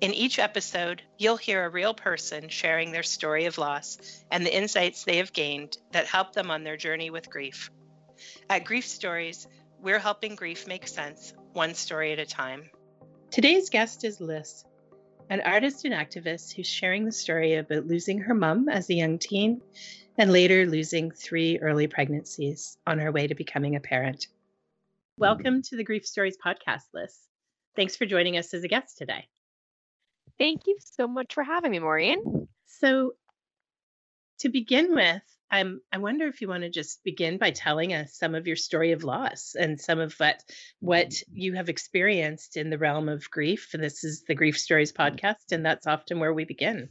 In each episode, you'll hear a real person sharing their story of loss and the insights they have gained that help them on their journey with grief. At Grief Stories, we're helping grief make sense, one story at a time. Today's guest is Liz, an artist and activist who's sharing the story about losing her mom as a young teen and later losing three early pregnancies on her way to becoming a parent. Welcome to the Grief Stories podcast, Liz. Thanks for joining us as a guest today. Thank you so much for having me, Maureen. So, to begin with, I'm, I wonder if you want to just begin by telling us some of your story of loss and some of what what you have experienced in the realm of grief. And this is the Grief Stories podcast, and that's often where we begin.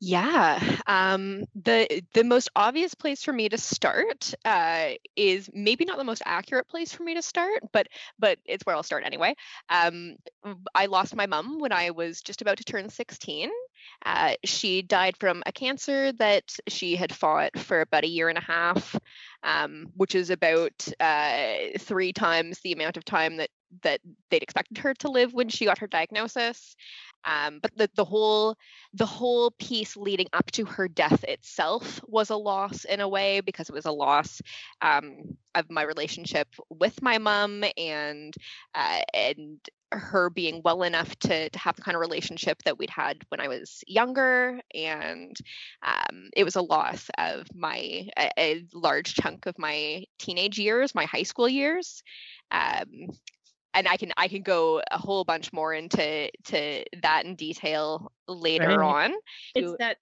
Yeah, um, the the most obvious place for me to start uh, is maybe not the most accurate place for me to start, but but it's where I'll start anyway. Um, I lost my mom when I was just about to turn 16. Uh, she died from a cancer that she had fought for about a year and a half, um, which is about uh, three times the amount of time that that they'd expected her to live when she got her diagnosis. Um, but the, the whole the whole piece leading up to her death itself was a loss in a way because it was a loss um, of my relationship with my mom and uh, and her being well enough to, to have the kind of relationship that we'd had when I was younger. And um, it was a loss of my, a, a, large chunk of my teenage years, my high school years. Um, and I can I can go a whole bunch more into to that in detail later right. on. It's that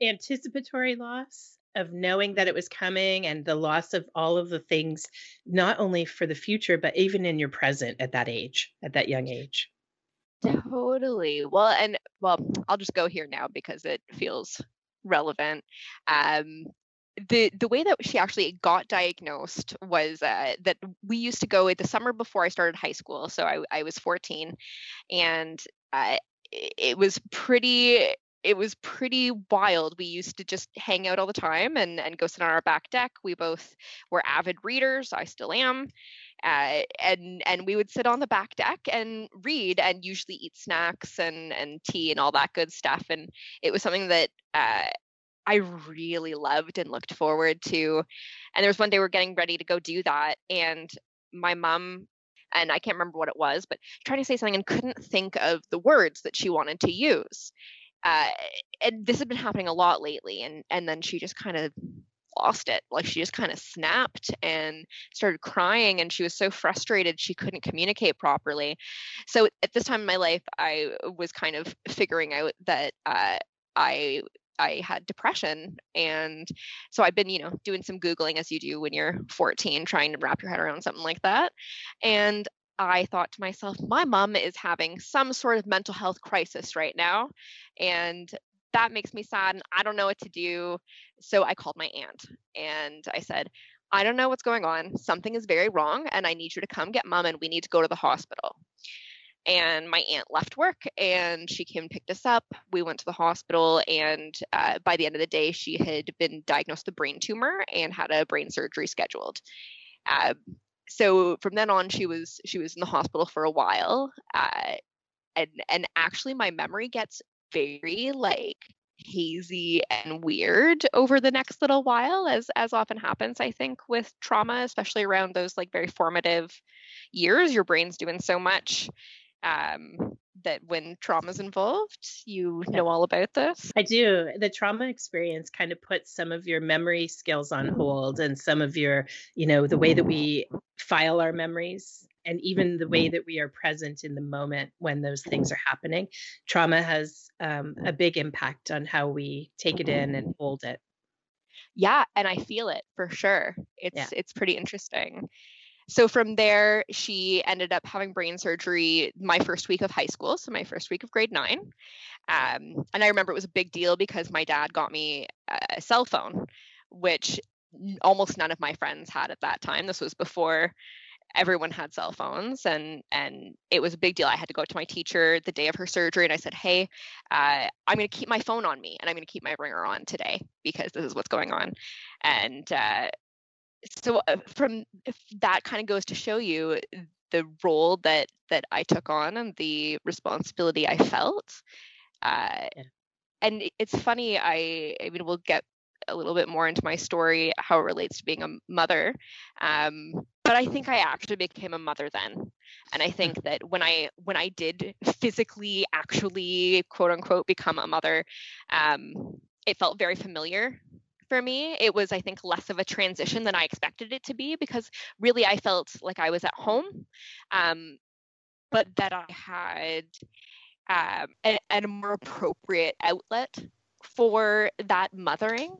anticipatory loss of knowing that it was coming and the loss of all of the things not only for the future but even in your present at that age at that young age totally well and well i'll just go here now because it feels relevant um the the way that she actually got diagnosed was uh, that we used to go the summer before I started high school. So I, I was 14, and uh, it was pretty it was pretty wild. We used to just hang out all the time and and go sit on our back deck. We both were avid readers. I still am. Uh, and and we would sit on the back deck and read and usually eat snacks and and tea and all that good stuff and it was something that uh, I really loved and looked forward to. And there was one day we are getting ready to go do that, and my mom and I can't remember what it was, but trying to say something and couldn't think of the words that she wanted to use. Uh, and this had been happening a lot lately, and and then she just kind of lost it. Like she just kind of snapped and started crying, and she was so frustrated she couldn't communicate properly. So at this time in my life, I was kind of figuring out that uh, I I had depression. And so I've been, you know, doing some Googling as you do when you're 14, trying to wrap your head around something like that. And I thought to myself, my mom is having some sort of mental health crisis right now. And that makes me sad and I don't know what to do. So I called my aunt and I said, I don't know what's going on. Something is very wrong and I need you to come get mom and we need to go to the hospital and my aunt left work and she came and picked us up. We went to the hospital and uh, by the end of the day she had been diagnosed with a brain tumor and had a brain surgery scheduled. Uh, so from then on she was she was in the hospital for a while uh, and and actually my memory gets very like hazy and weird over the next little while as as often happens i think with trauma especially around those like very formative years. Your brain's doing so much um, that when trauma's involved, you know all about this? I do. The trauma experience kind of puts some of your memory skills on hold and some of your, you know, the way that we file our memories and even the way that we are present in the moment when those things are happening. Trauma has um, a big impact on how we take it in and hold it. Yeah, and I feel it for sure. It's yeah. it's pretty interesting. So from there, she ended up having brain surgery my first week of high school, so my first week of grade nine. Um, and I remember it was a big deal because my dad got me a cell phone which almost none of my friends had at that time. This was before everyone had cell phones and and it was a big deal i had to go to my teacher the day of her surgery and i said hey uh, i'm going to keep my phone on me and i'm going to keep my ringer on today because this is what's going on and uh, so uh, from that kind of goes to show you the role that that i took on and the responsibility i felt uh, yeah. and it's funny i i mean we'll get a little bit more into my story, how it relates to being a mother. Um, but I think I actually became a mother then. And I think that when I when I did physically actually quote unquote become a mother, um, it felt very familiar for me. It was, I think, less of a transition than I expected it to be because really I felt like I was at home, um, but that I had um, a, a more appropriate outlet for that mothering.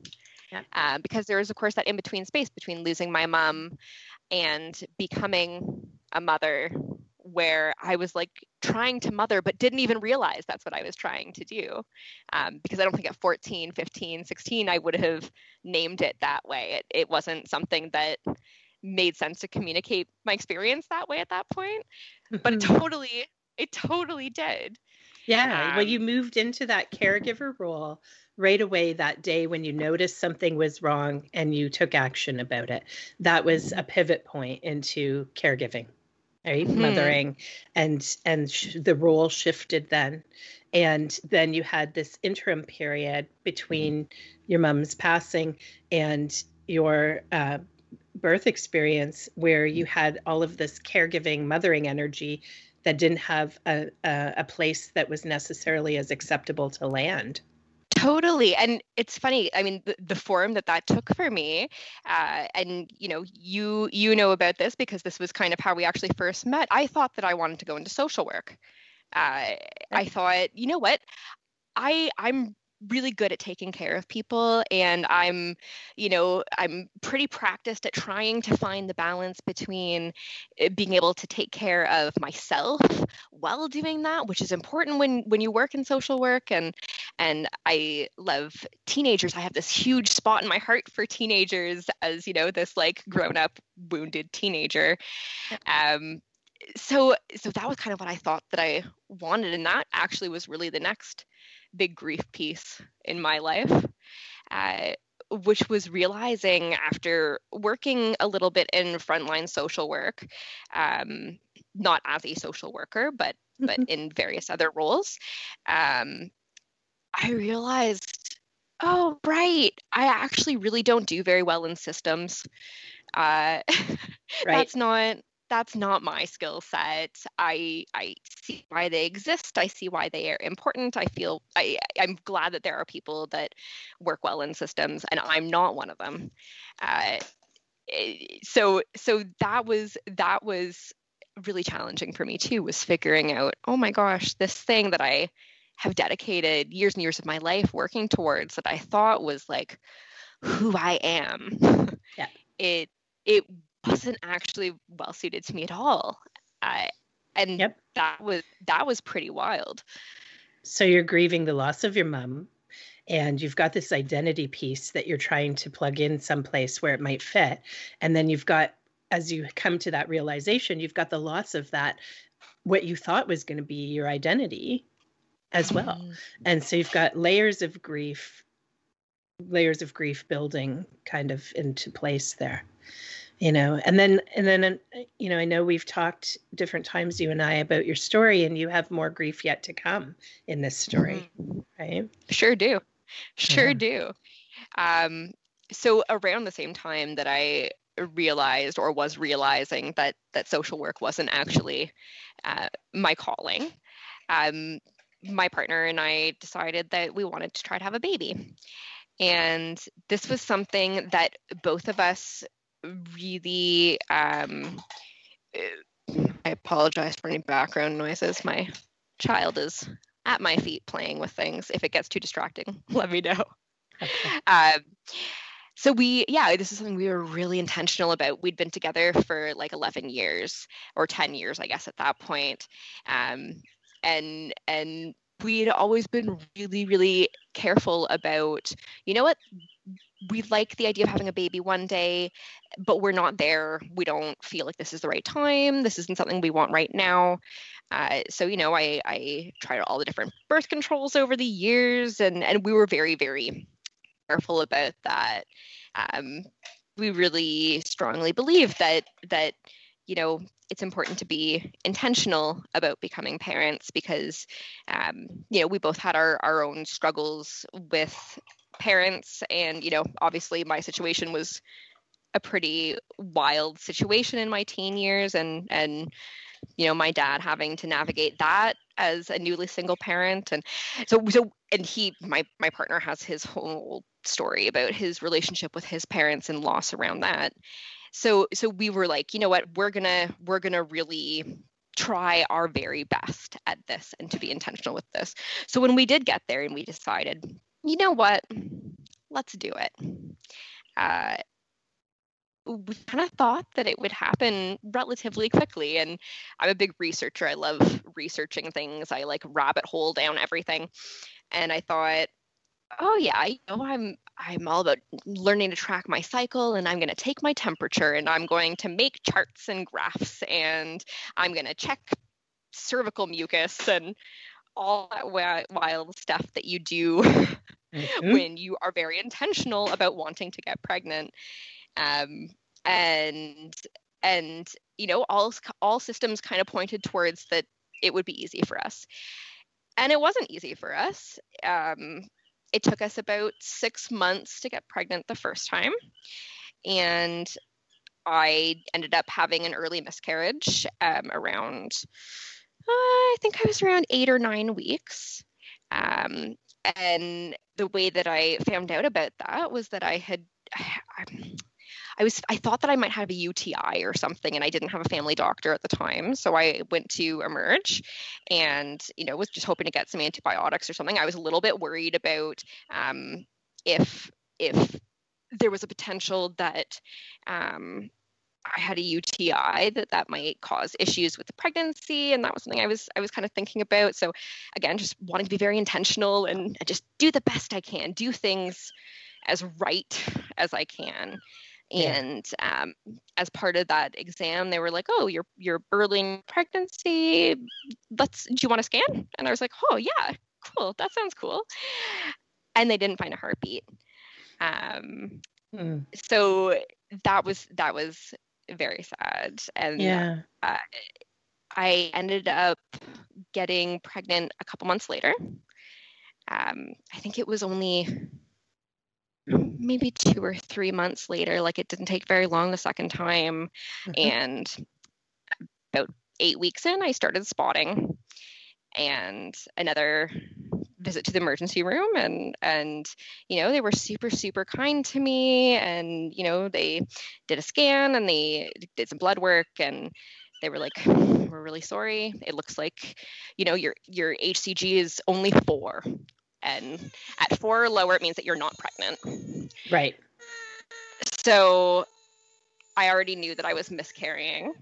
Yeah. Um, because there is, of course, that in between space between losing my mom and becoming a mother where I was like trying to mother, but didn't even realize that's what I was trying to do. Um, because I don't think at 14, 15, 16, I would have named it that way. It, it wasn't something that made sense to communicate my experience that way at that point. But it mm-hmm. totally, it totally did. Yeah. Um, well, you moved into that caregiver role right away that day when you noticed something was wrong and you took action about it. That was a pivot point into caregiving, right? Mm-hmm. Mothering, and and sh- the role shifted then. And then you had this interim period between your mom's passing and your uh, birth experience where you had all of this caregiving, mothering energy that didn't have a, a, a place that was necessarily as acceptable to land. Totally. And it's funny. I mean, the, the form that that took for me, uh, and you know, you you know about this because this was kind of how we actually first met. I thought that I wanted to go into social work. Uh, I thought, you know what, I I'm really good at taking care of people and i'm you know i'm pretty practiced at trying to find the balance between eh, being able to take care of myself while doing that which is important when when you work in social work and and i love teenagers. I have this huge spot in my heart for teenagers as you know this like grown up wounded teenager. Um so so that was kind of what i thought that i wanted and that actually was really the next big grief piece in my life, uh, which was realizing after working a little bit in frontline social work, um, not as a social worker, but but mm-hmm. in various other roles, um, I realized, oh right, I actually really don't do very well in systems. Uh, right. That's not that's not my skill set. I I see why they exist. I see why they are important. I feel I I'm glad that there are people that work well in systems, and I'm not one of them. Uh, eh, so so that was that was really challenging for me too. Was figuring out, oh my gosh, this thing that I have dedicated years and years of my life working towards that I thought was like who I am. Yeah. It it wasn't actually well suited to me at all. I, and yep. that was that was pretty wild. So you're grieving the loss of your mom and you've got this identity piece that you're trying to plug in someplace where it might fit and then you've got as you come to that realization you've got the loss of that what you thought was going to be your identity as well mm. and so you've got layers of grief layers of grief building kind of into place there you know and then and then uh, you know i know we've talked different times you and i about your story and you have more grief yet to come in this story mm-hmm. right sure do sure yeah. do um so around the same time that i realized or was realizing that that social work wasn't actually uh, my calling um my partner and i decided that we wanted to try to have a baby and this was something that both of us really um, I apologize for any background noises. My child is at my feet playing with things. If it gets too distracting, let me know. Okay. Um, so we, yeah, this is something we were really intentional about. We'd been together for like 11 years or 10 years, I guess, at that point. Um, and and we'd always been really, really careful about, you know what, we like the idea of having a baby one day, but we're not there. We don't feel like this is the right time. This isn't something we want right now. Uh, so you know, I I tried all the different birth controls over the years, and and we were very very careful about that. Um, we really strongly believe that that you know it's important to be intentional about becoming parents because um, you know we both had our our own struggles with parents and you know obviously my situation was a pretty wild situation in my teen years and and you know my dad having to navigate that as a newly single parent and so so and he my my partner has his whole story about his relationship with his parents and loss around that. So so we were like you know what? We're gonna we're gonna really try our very best at this and to be intentional with this. So when we did get there and we decided you know what? Let's do it. Uh, we kind of thought that it would happen relatively quickly and i'm a big researcher. I love researching things. I like rabbit hole down everything. And i thought oh yeah you know i'm i'm all about learning to track my cycle and i'm going to take my temperature and i'm going to make charts and graphs and i'm going to check cervical mucus and all that wild stuff that you do mm-hmm. when you are very intentional about wanting to get pregnant. Um, and and you know all all systems kind of pointed towards that it would be easy for us. And it wasn't easy for us. Um, it took us about six months to get pregnant the first time. And i ended up having an early miscarriage um, around uh, i think i was around eight or nine weeks. Um, and the way that i found out about that was that i had I was I thought that I might have a UTI or something, and I didn't have a family doctor at the time, so I went to Emerge, and you know was just hoping to get some antibiotics or something. I was a little bit worried about um, if if there was a potential that um, I had a UTI that that might cause issues with the pregnancy, and that was something I was I was kind of thinking about. So again, just wanting to be very intentional and just do the best I can, do things as right as I can. And um, as part of that exam, they were like, "Oh, you're you're early pregnancy. Let's. Do you want to scan?" And I was like, "Oh yeah, cool. That sounds cool." And they didn't find a heartbeat. Um, hmm. So that was that was very sad. And yeah. Uh, I ended up getting pregnant a couple months later. Um, I think it was only maybe two or three months later like it didn't take very long the second time mm-hmm. and about eight weeks in i started spotting and another visit to the emergency room and and you know they were super super kind to me and you know they did a scan and they did some blood work and they were like we're really sorry it looks like you know your your hcg is only four and at four or lower, it means that you're not pregnant. Right. So I already knew that I was miscarrying.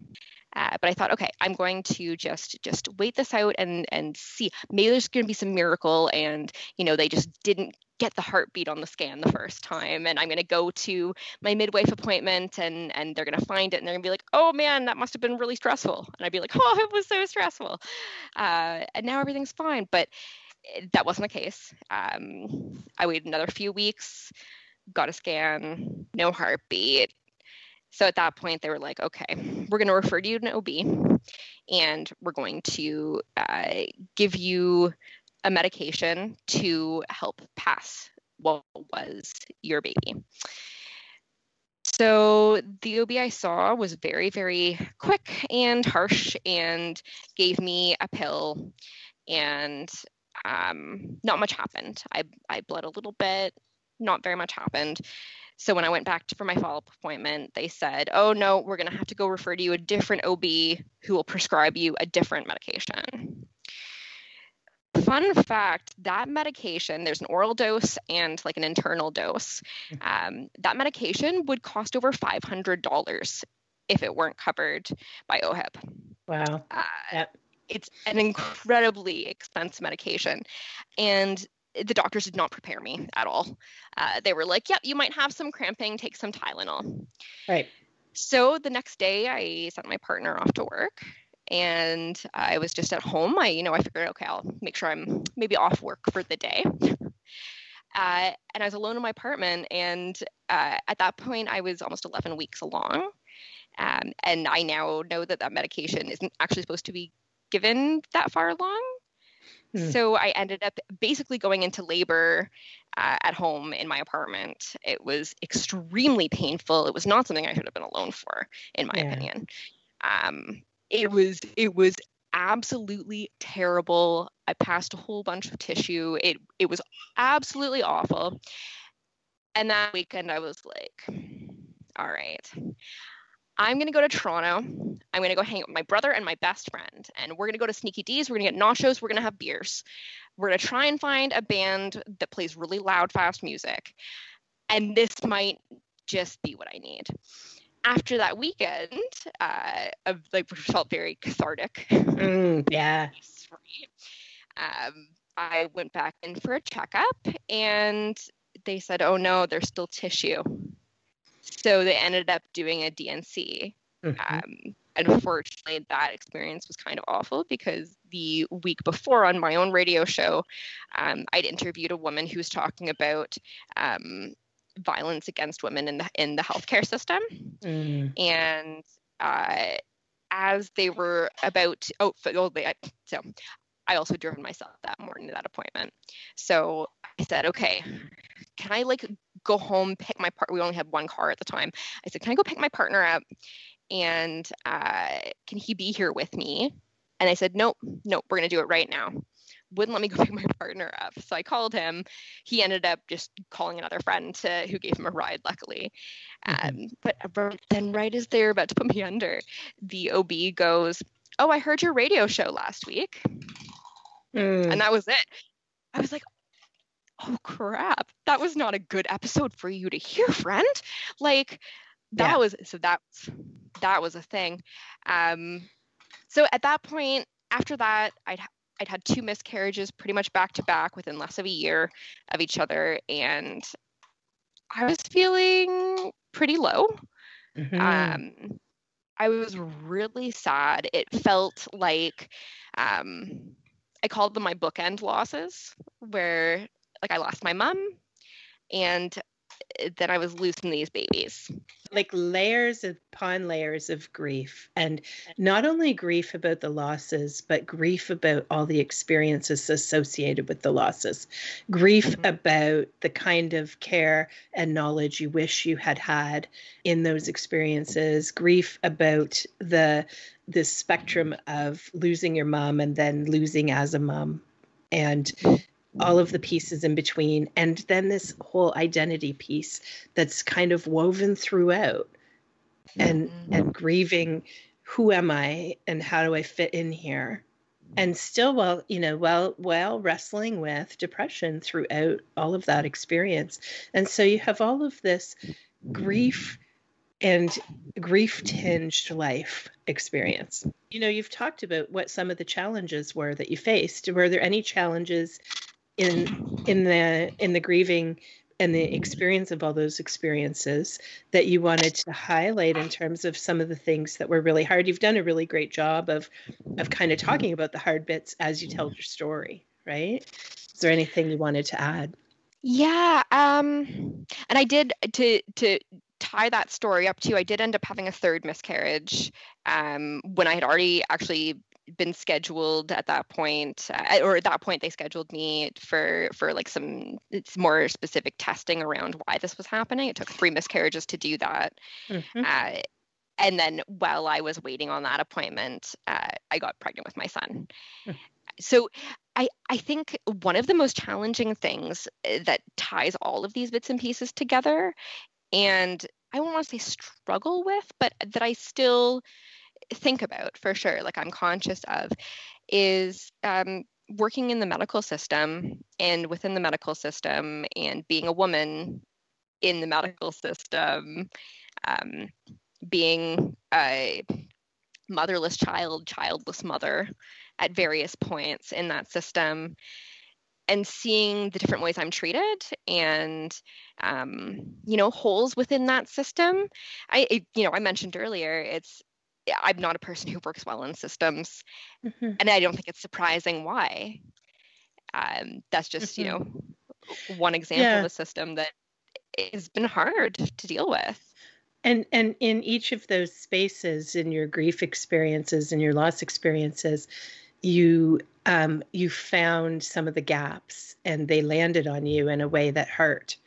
Uh, but I thought, okay, I'm going to just just wait this out and and see. Maybe there's going to be some miracle, and you know they just didn't get the heartbeat on the scan the first time, and I'm going to go to my midwife appointment, and and they're going to find it, and they're going to be like, oh man, that must have been really stressful, and I'd be like, oh, it was so stressful, uh, and now everything's fine. But that wasn't the case. Um, I waited another few weeks, got a scan, no heartbeat. So at that point, they were like, okay, we're going to refer you to an OB and we're going to uh, give you a medication to help pass what was your baby. So the OB I saw was very, very quick and harsh and gave me a pill and um, not much happened. I, I bled a little bit, not very much happened. So when I went back to, for my follow up appointment, they said, oh no, we're going to have to go refer to you a different OB who will prescribe you a different medication. Fun fact that medication, there's an oral dose and like an internal dose. Mm. Um, that medication would cost over $500 if it weren't covered by OHIP. Wow. Uh, yep it's an incredibly expensive medication and the doctors did not prepare me at all. Uh, they were like, "Yep, yeah, you might have some cramping. Take some Tylenol." Right. So the next day, I sent my partner off to work, and I was just at home. I, you know, I figured, okay, I'll make sure I'm maybe off work for the day. Uh, and I was alone in my apartment, and uh, at that point, I was almost 11 weeks along. Um, and I now know that that medication isn't actually supposed to be given that far along. Hmm. So I ended up basically going into labor uh, at home in my apartment. It was extremely painful. It was not something I should have been alone for, in my yeah. opinion. Um, it was it was absolutely terrible. I passed a whole bunch of tissue. It it was absolutely awful. And that weekend I was like, all right. I'm going to go to Toronto. I'm going to go hang out with my brother and my best friend. And we're going to go to Sneaky Dee's. We're going to get nachos. We're going to have beers. We're going to try and find a band that plays really loud, fast music. And this might just be what I need. After that weekend, uh, of like felt very cathartic. Mm, yeah. um, I went back in for a checkup, and they said, "Oh no, there's still tissue." So they ended up doing a D&C. Mm-hmm. Um, unfortunately, that experience was kind of awful because the week before on my own radio show, um, I'd interviewed a woman who was talking about um, violence against women in the in the healthcare system, mm. and uh, as they were about oh, oh they, so I also drove myself that morning to that appointment. So I said, okay, can I like go home, pick my part? We only had one car at the time. I said, can I go pick my partner up? And uh, can he be here with me? And I said, nope, nope, we're going to do it right now. Wouldn't let me go pick my partner up. So I called him. He ended up just calling another friend to, who gave him a ride, luckily. Mm-hmm. Um, but then, right as they're about to put me under, the OB goes, Oh, I heard your radio show last week. Mm. And that was it. I was like, oh crap, that was not a good episode for you to hear, friend. Like that yeah. was so that that was a thing. Um, so at that point, after that, I'd I'd had two miscarriages pretty much back to back within less of a year of each other, and I was feeling pretty low. Mm-hmm. Um, I was really sad. It felt like um, I called them my bookend losses, where like I lost my mom and eh, then I was losing these babies. Like layers upon layers of grief. And not only grief about the losses, but grief about all the experiences associated with the losses. Grief mm-hmm. about the kind of care and knowledge you wish you had had in those experiences. Grief about the the spectrum of losing your mom and then losing as a mom and all of the pieces in between. And then this whole identity piece that's kind of woven throughout and mm-hmm. and grieving who am i and how do i fit in here? And still while you know while while wrestling with depression throughout all of that experience. And so you have all of this grief and grief tinged life experience. You know you've talked about what some of the challenges were that you faced. Were there any challenges in in the in the grieving and the experience of all those experiences that you wanted to highlight in terms of some of the things that were really hard. You've done a really great job of of kind of talking about the hard bits as you tell your story right? Is there anything you wanted to add? Yeah um and i did to to tie that story up to i did end up having a third miscarriage um when i had already actually been scheduled at that point uh, or at that point they scheduled me for for like some it's more specific testing around why this was happening it took three miscarriages to do that mm-hmm. uh, and then while i was waiting on that appointment uh, i got pregnant with my son mm. so I, I think one of the most challenging things uh, that ties all of these bits and pieces together and i won't want to say struggle with but that i still think about for sure, like I'm conscious of, is um, working in the medical system and within the medical system and being a woman in the medical system, um, being a motherless child, childless mother at various points in that system. and seeing the different ways I'm treated and um, you know holes within that system. I you know I mentioned earlier it's I'm not a person who works well in systems, mm-hmm. and I don't think it's surprising why. Um, that's just mm-hmm. you know one example yeah. of a system that has been hard to deal with. And and in each of those spaces, in your grief experiences and your loss experiences, you um, you found some of the gaps and they landed on you in a way that hurt.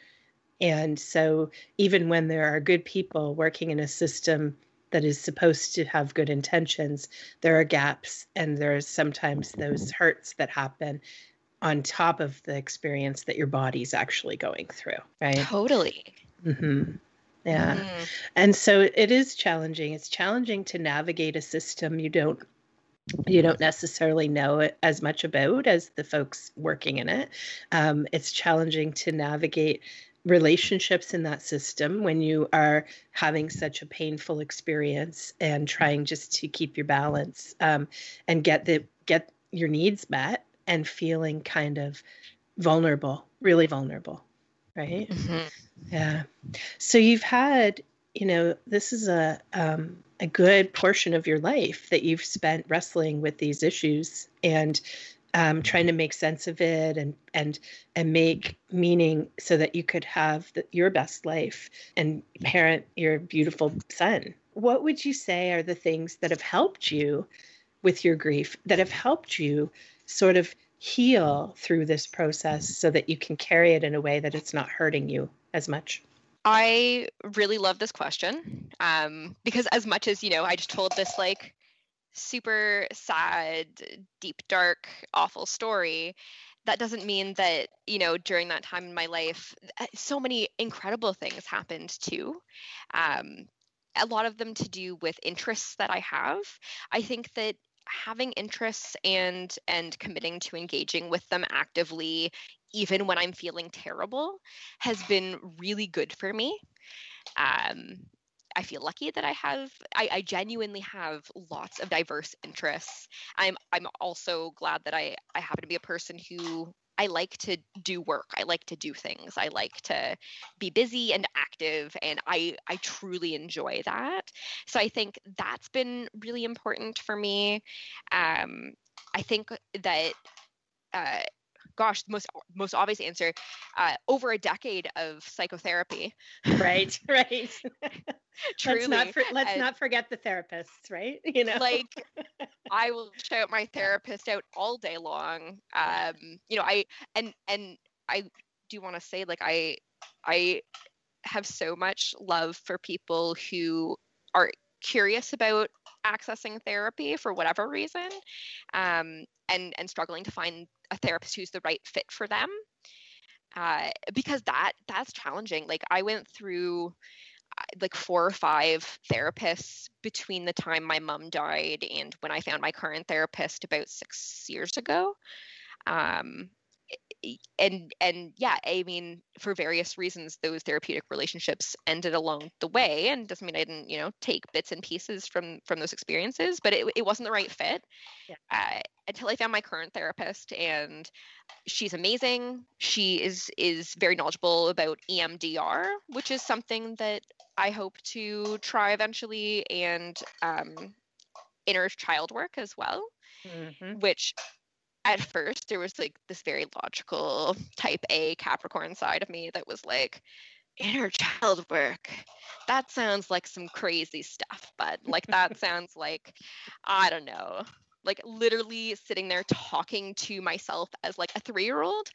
And so, even when there are good people working in a system that is supposed to have good intentions, there are gaps and there's sometimes those hurts that happen on top of the experience that your body's actually going through, right? Totally. Mm-hmm. Yeah. Mm. And so it is challenging. It's challenging to navigate a system you don't you don't necessarily know as much about as the folks working in it. Um, it's challenging to navigate relationships in that system when you are having such a painful experience and trying just to keep your balance um, and get the get your needs met and feeling kind of vulnerable, really vulnerable, right? Mm-hmm. Yeah. So you've had, you know, this is a um, a good portion of your life that you've spent wrestling with these issues and um, trying to make sense of it and and and make meaning so that you could have the, your best life and parent your beautiful son. What would you say are the things that have helped you with your grief that have helped you sort of heal through this process so that you can carry it in a way that it's not hurting you as much? I really love this question um, because, as much as you know, I just told this like super sad, deep, dark, awful story. That doesn't mean that, you know, during that time in my life, uh, so many incredible things happened too. Um, a lot of them to do with interests that I have. I think that having interests and and committing to engaging with them actively even when i'm feeling terrible has been really good for me um, I feel lucky that I have I, I, genuinely have lots of diverse interests. I'm I'm also glad that I I happen to be a person who I like to do work. I like to do things. I like to be busy and active and I I truly enjoy that. So I think that's been really important for me. Um I think that uh, gosh, the most most obvious answer, uh, over a decade of psychotherapy. Right, right. Truly. Let's not for, let's and, not forget the therapists, right? You know, like I will shout my therapist out all day long. Um, you know, I and and I do want to say like I I have so much love for people who are curious about accessing therapy for whatever reason um, and and struggling to find a therapist who's the right fit for them. Uh, because that that's challenging. Like i went through uh, like four or five therapists between the time my mom died and when i found my current therapist about six years ago. Um, and and yeah i mean for various reasons those therapeutic relationships ended along the way and doesn't mean i didn't you know take bits and pieces from from those experiences but it, it wasn't the right fit yeah. uh, until i found my current therapist and she's amazing she is is very knowledgeable about emdr which is something that i hope to try eventually and um, inner child work as well mm-hmm. which at first there was like this very logical type A Capricorn side of me that was like, inner child work. That sounds like some crazy stuff, but like that sounds like, I don't know, like literally sitting there talking to myself as like a three year old.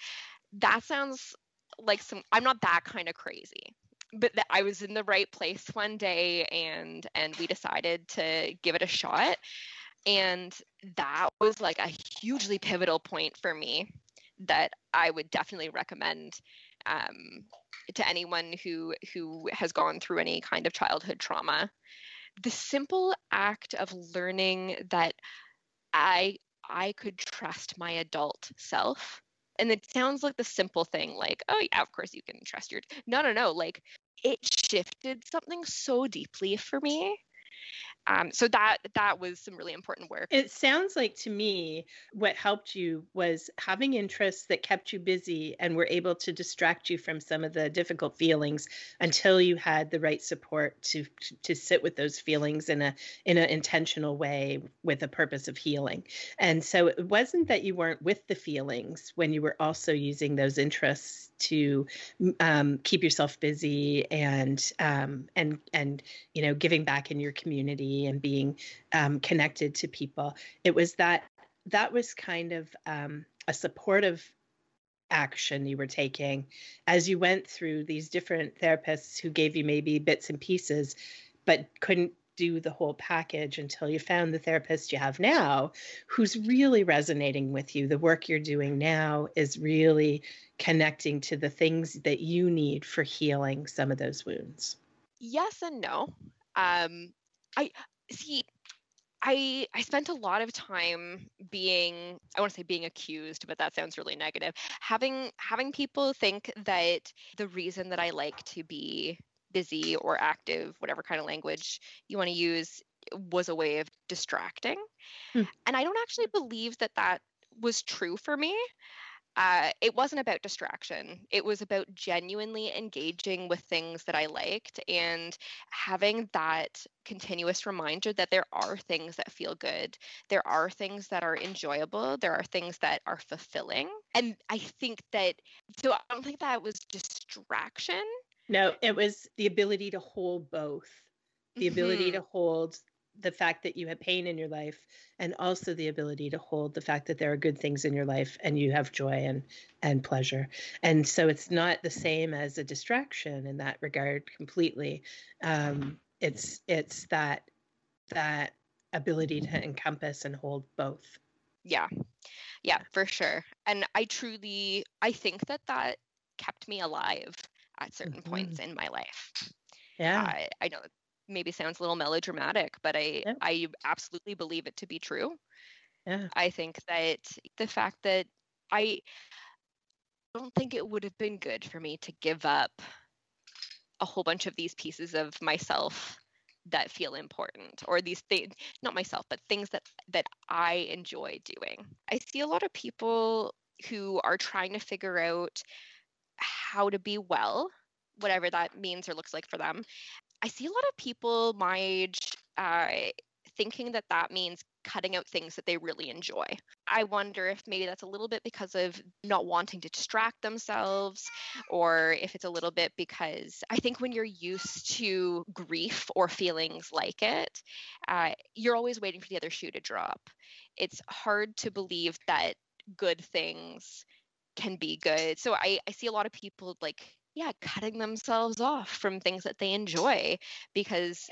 That sounds like some, I'm not that kind of crazy. But th- I was in the right place one day and and we decided to give it a shot and that was like a hugely pivotal point for me that I would definitely recommend um, to anyone who who has gone through any kind of childhood trauma. The simple act of learning that I I could trust my adult self. And it sounds like the simple thing, like, oh yeah, of course you can trust your no no no, like it shifted something so deeply for me um, so that that was some really important work. It sounds like to me what helped you was having interests that kept you busy and were able to distract you from some of the difficult feelings until you had the right support to to sit with those feelings in a in an intentional way with a purpose of healing. And so it wasn't that you weren't with the feelings when you were also using those interests to um, keep yourself busy and um, and and you know giving back in your community and being um, connected to people. It was that that was kind of um, a supportive action you were taking as you went through these different therapists who gave you maybe bits and pieces but couldn't do the whole package until you found the therapist you have now who's really resonating with you. The work you're doing now is really connecting to the things that you need for healing some of those wounds. Yes and no. Um, I see. I I spent a lot of time being I want to say being accused, but that sounds really negative. Having having people think that the reason that I like to be busy or active, whatever kind of language you want to use, was a way of distracting. Hmm. And I don't actually believe that that was true for me. Uh, it wasn't about distraction. It was about genuinely engaging with things that I liked and having that continuous reminder that there are things that feel good. There are things that are enjoyable. There are things that are fulfilling. And I think that, so I don't think that was distraction. No, it was the ability to hold both the mm-hmm. ability to hold the fact that you have pain in your life and also the ability to hold the fact that there are good things in your life and you have joy and and pleasure. And so it's not the same as a distraction in that regard completely. Um, it's it's that that ability to encompass and hold both. Yeah. Yeah for sure. And i truly i think that that kept me alive at certain mm-hmm. points in my life. Yeah. I, I know maybe sounds a little melodramatic, but I yeah. I absolutely believe it to be true. Yeah. I think that the fact that I don't think it would have been good for me to give up a whole bunch of these pieces of myself that feel important or these things not myself but things that that I enjoy doing. I see a lot of people who are trying to figure out how to be well whatever that means or looks like for them I see a lot of people my age uh, thinking that that means cutting out things that they really enjoy. I wonder if maybe that's a little bit because of not wanting to distract themselves, or if it's a little bit because I think when you're used to grief or feelings like it, uh, you're always waiting for the other shoe to drop. It's hard to believe that good things can be good. So I, I see a lot of people like yeah cutting themselves off from things that they enjoy because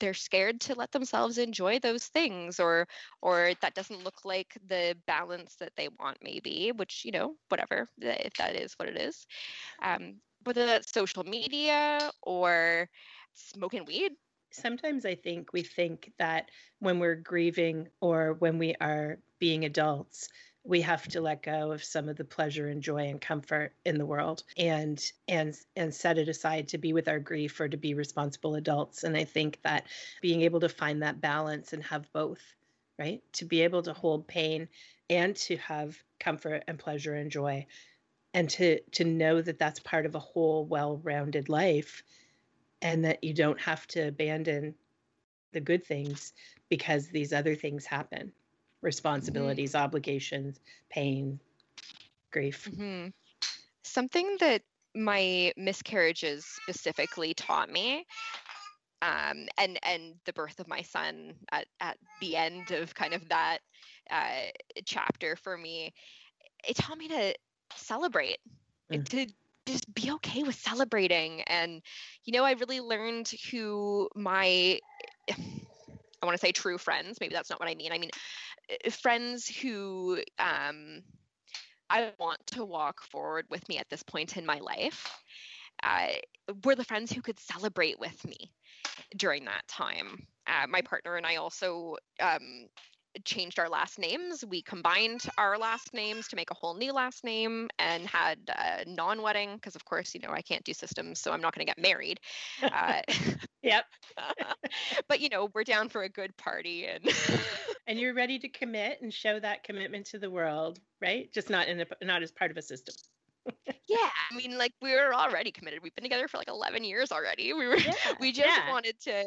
they're scared to let themselves enjoy those things or or that doesn't look like the balance that they want maybe which you know whatever if that is what it is. Um, whether that's social media or smoking weed. Sometimes i think we think that when we're grieving or when we are being adults we have to let go of some of the pleasure and joy and comfort in the world and and and set it aside to be with our grief or to be responsible adults. And i think that being able to find that balance and have both right? To be able to hold pain and to have comfort and pleasure and joy and to to know that that's part of a whole well-rounded life and that you don't have to abandon the good things because these other things happen responsibilities, mm-hmm. obligations, pain, grief. Mm-hmm. Something that my miscarriages specifically taught me um, and and the birth of my son at, at the end of kind of that uh, chapter for me it taught me to celebrate mm. to just be okay with celebrating and you know i really learned who my i want to say true friends maybe that's not what i mean i mean friends who um, I want to walk forward with me at this point in my life uh, were the friends who could celebrate with me during that time. Uh, my partner and I also um, changed our last names. We combined our last names to make a whole new last name and had a non wedding because, of course, you know, I can't do systems, so I'm not going to get married. Uh, yep. but, you know, we're down for a good party and. and you're ready to commit and show that commitment to the world, right? Just not in a, not as part of a system. yeah, I mean, like we were already committed. We've been together for like 11 years already. We were, yeah, we just yeah. wanted to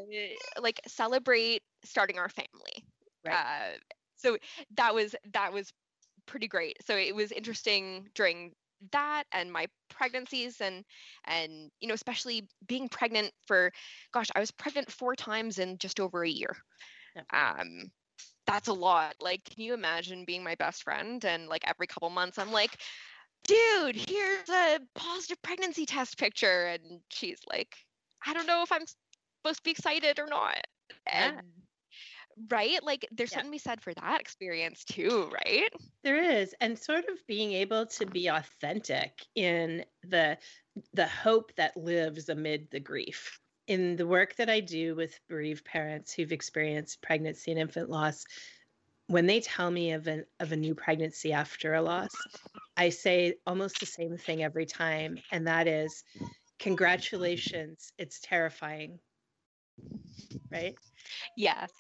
like celebrate starting our family. Right. Uh, so that was that was pretty great. So it was interesting during that and my pregnancies and and you know especially being pregnant for gosh I was pregnant four times in just over a year. Yeah. Um, that's a lot. Like, can you imagine being my best friend and like every couple months I'm like, dude, here's a positive pregnancy test picture. And she's like, I don't know if I'm supposed to be excited or not. And yeah. Right? Like there's yeah. something to be said for that experience too, right? There is. And sort of being able to be authentic in the the hope that lives amid the grief. In the work that I do with bereaved parents who've experienced pregnancy and infant loss, when they tell me of an of a new pregnancy after a loss, I say almost the same thing every time, and that is, congratulations, it's terrifying. Right? Yes.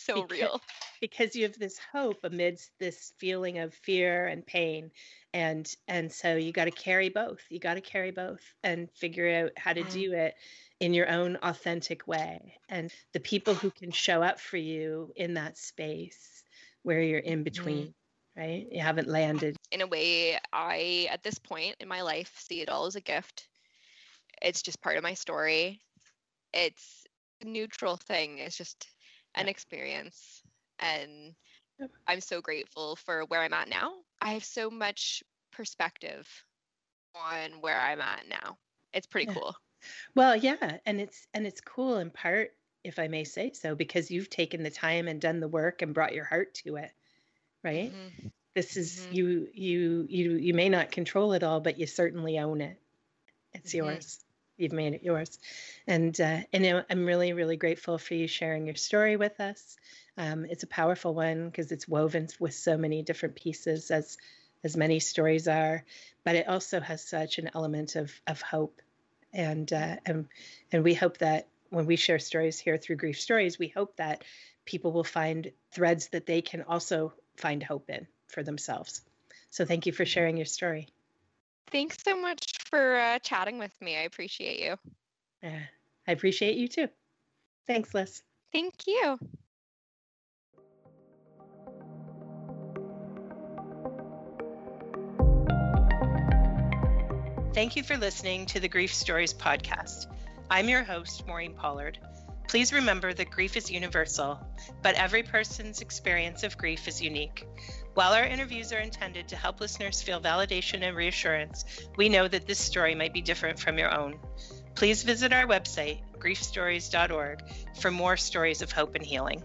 So because, real. Because you have this hope amidst this feeling of fear and pain. And and so you got to carry both. You got to carry both and figure out how to mm. do it in your own authentic way. And the people who can show up for you in that space where you're in mm-hmm. between, mm-hmm. right? You haven't landed. In a way, I, at this point in my life, see it all as a gift. It's just part of my story. It's a neutral thing, it's just an experience. And I'm so grateful for where I'm at now. I have so much perspective on where I'm at now. It's pretty yeah. cool. Well, yeah, and it's and it's cool in part if I may say so, because you've taken the time and done the work and brought your heart to it, right? Mm-hmm. This is mm-hmm. you you you you may not control it all, but you certainly own it. It's mm-hmm. yours. You've made it yours, and uh, and I'm really really grateful for you sharing your story with us. Um, it's a powerful one because it's woven with so many different pieces, as as many stories are, but it also has such an element of of hope, and uh, and and we hope that when we share stories here through Grief Stories, we hope that people will find threads that they can also find hope in for themselves. So thank you for sharing your story. Thanks so much for uh, chatting with me. I appreciate you. Yeah, I appreciate you too. Thanks, Liz. Thank you. Thank you for listening to the Grief Stories podcast. I'm your host, Maureen Pollard. Please remember that grief is universal, but every person's experience of grief is unique. While our interviews are intended to help listeners feel validation and reassurance, we know that this story might be different from your own. Please visit our website, griefstories.org, for more stories of hope and healing.